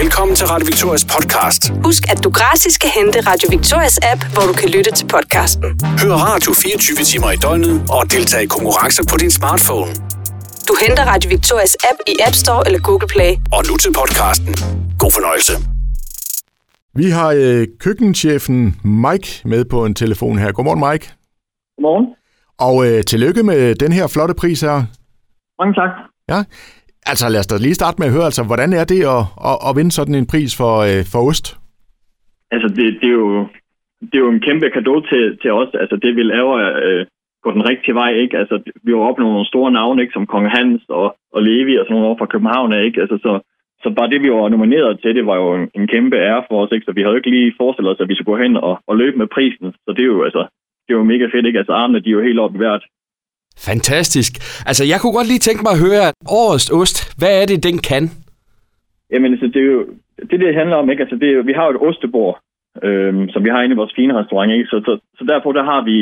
Velkommen til Radio Victorias podcast. Husk, at du gratis kan hente Radio Victorias app, hvor du kan lytte til podcasten. Hør radio 24 timer i døgnet og deltage i konkurrencer på din smartphone. Du henter Radio Victorias app i App Store eller Google Play. Og nu til podcasten. God fornøjelse. Vi har øh, køkkenchefen Mike med på en telefon her. Godmorgen, Mike. Godmorgen. Og øh, tillykke med den her flotte pris her. Mange tak. Ja, altså lad os da lige starte med at høre, altså, hvordan er det at, at, at vinde sådan en pris for, øh, for ost? Altså, det, det, er jo, det er jo en kæmpe gave til, til os. Altså, det vil lave øh, gå den rigtige vej, ikke? Altså, vi har opnået nogle store navne, ikke? Som Kong Hans og, og Levi og sådan nogle over fra København, ikke? Altså, så, så bare det, vi var nomineret til, det var jo en, en kæmpe ære for os, ikke? Så vi havde jo ikke lige forestillet os, at vi skulle gå hen og, og løbe med prisen. Så det er jo, altså, det er jo mega fedt, ikke? Altså, armene, de er jo helt op i hvert. Fantastisk. Altså, jeg kunne godt lige tænke mig at høre, at årets ost, hvad er det, den kan? Jamen, altså, det er jo det, det handler om, ikke? Altså, det er vi har jo et ostebord, øhm, som vi har inde i vores fine restaurant, ikke? Så, så, så derfor, der har vi,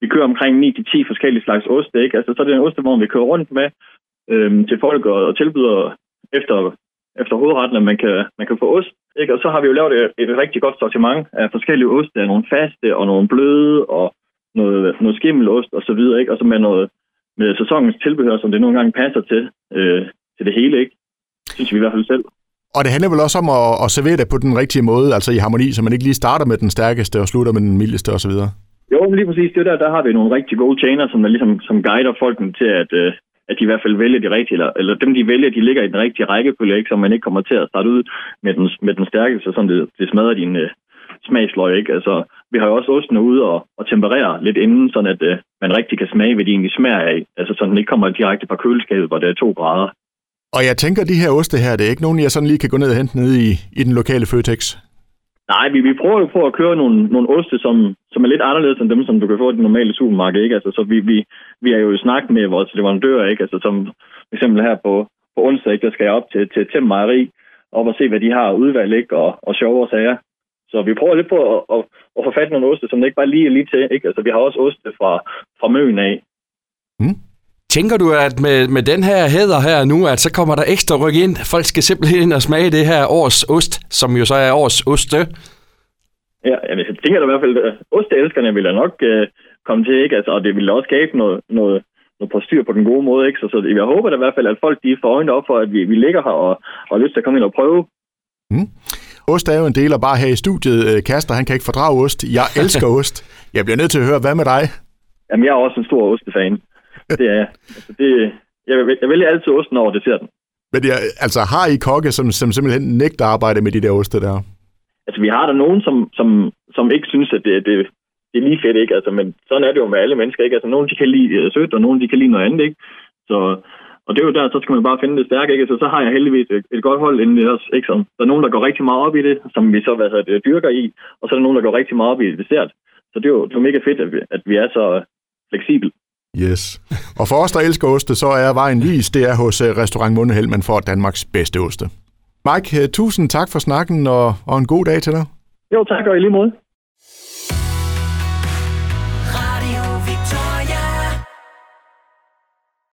vi kører omkring 9-10 forskellige slags ost, ikke? Altså, så er det en ostevogn, vi kører rundt med øhm, til folk og, og tilbyder efter, efter hovedretten, at man kan, man kan få ost, ikke? Og så har vi jo lavet et, et rigtig godt sortiment af forskellige oste, Der er nogle faste og nogle bløde og noget, noget skimmelost og så videre, ikke? Og så med noget med sæsonens tilbehør, som det nogle gange passer til, øh, til det hele, ikke? Synes vi i hvert fald selv. Og det handler vel også om at, at servere det på den rigtige måde, altså i harmoni, så man ikke lige starter med den stærkeste og slutter med den mildeste osv. Jo, men lige præcis det der, der har vi nogle rigtig gode tjener, som, der ligesom, som guider folkene til, at, øh, at de i hvert fald vælger de rigtige, eller, eller dem de vælger, de ligger i den rigtige rækkefølge, ikke, så man ikke kommer til at starte ud med den, med den stærkeste, så det, det smadrer din øh, smagsløg. Ikke? Altså, vi har jo også osten ude og, og temperere lidt inden, sådan at øh, man rigtig kan smage, hvad de egentlig smager af. Altså sådan, den ikke kommer direkte fra køleskabet, hvor det er to grader. Og jeg tænker, de her oste her, det er ikke nogen, jeg sådan lige kan gå ned og hente ned i, i den lokale Føtex. Nej, vi, vi prøver jo på at køre nogle, nogle oste, som, som er lidt anderledes end dem, som du kan få i det normale supermarked. Ikke? Altså, så vi, vi, vi er jo i snak med vores leverandører, ikke? Altså, som for eksempel her på, på onsdag, ikke? der skal jeg op til, til Tem Mejeri, op og se, hvad de har udvalgt, ikke? Og, og sjovere sager. Så vi prøver lidt på at, at, at få fat i nogle oste, som ikke bare lige er lige til. Ikke? Altså, vi har også oste fra, fra Møen af. Mm. Tænker du, at med, med den her hæder her nu, at så kommer der ekstra ryk ind? Folk skal simpelthen ind og smage det her års ost, som jo så er års oste. Ja, jeg tænker da i hvert fald, at osteelskerne vil da nok uh, komme til, ikke? Altså, og det vil også skabe noget, noget, noget postyr på den gode måde. Ikke? Så, så jeg håber da i hvert fald, at folk de får øjnene op for, at vi, vi ligger her og, og har lyst til at komme ind og prøve. Mm. Ost er jo en del af bare her i studiet. Øh, Kaster, han kan ikke fordrage ost. Jeg elsker ost. Jeg bliver nødt til at høre, hvad med dig? Jamen, jeg er også en stor ostefan. Det er altså, det, jeg, jeg vælger altid osten over desserten. Men jeg, altså, har I kokke, som, som simpelthen nægter at arbejde med de der oste der? Altså, vi har der nogen, som, som, som ikke synes, at det, det, det er lige fedt, ikke? Altså, men sådan er det jo med alle mennesker, ikke? Altså, nogen de kan lide sødt, og nogen de kan lide noget andet, ikke? Så, og det er jo der, så skal man bare finde det stærke, ikke? Så, så har jeg heldigvis et, et godt hold inden også, ikke? Så der er nogen, der går rigtig meget op i det, som vi så hvad hedder det, dyrker i, og så er der nogen, der går rigtig meget op i det dessert. Så det er jo, det er jo mega fedt, at vi, at vi er så fleksibel. Yes. Og for os, der elsker oste, så er vejen vis, det er hos restaurant Mundeheld, man får Danmarks bedste oste. Mike, tusind tak for snakken, og, og en god dag til dig. Jo, tak, og i lige måde.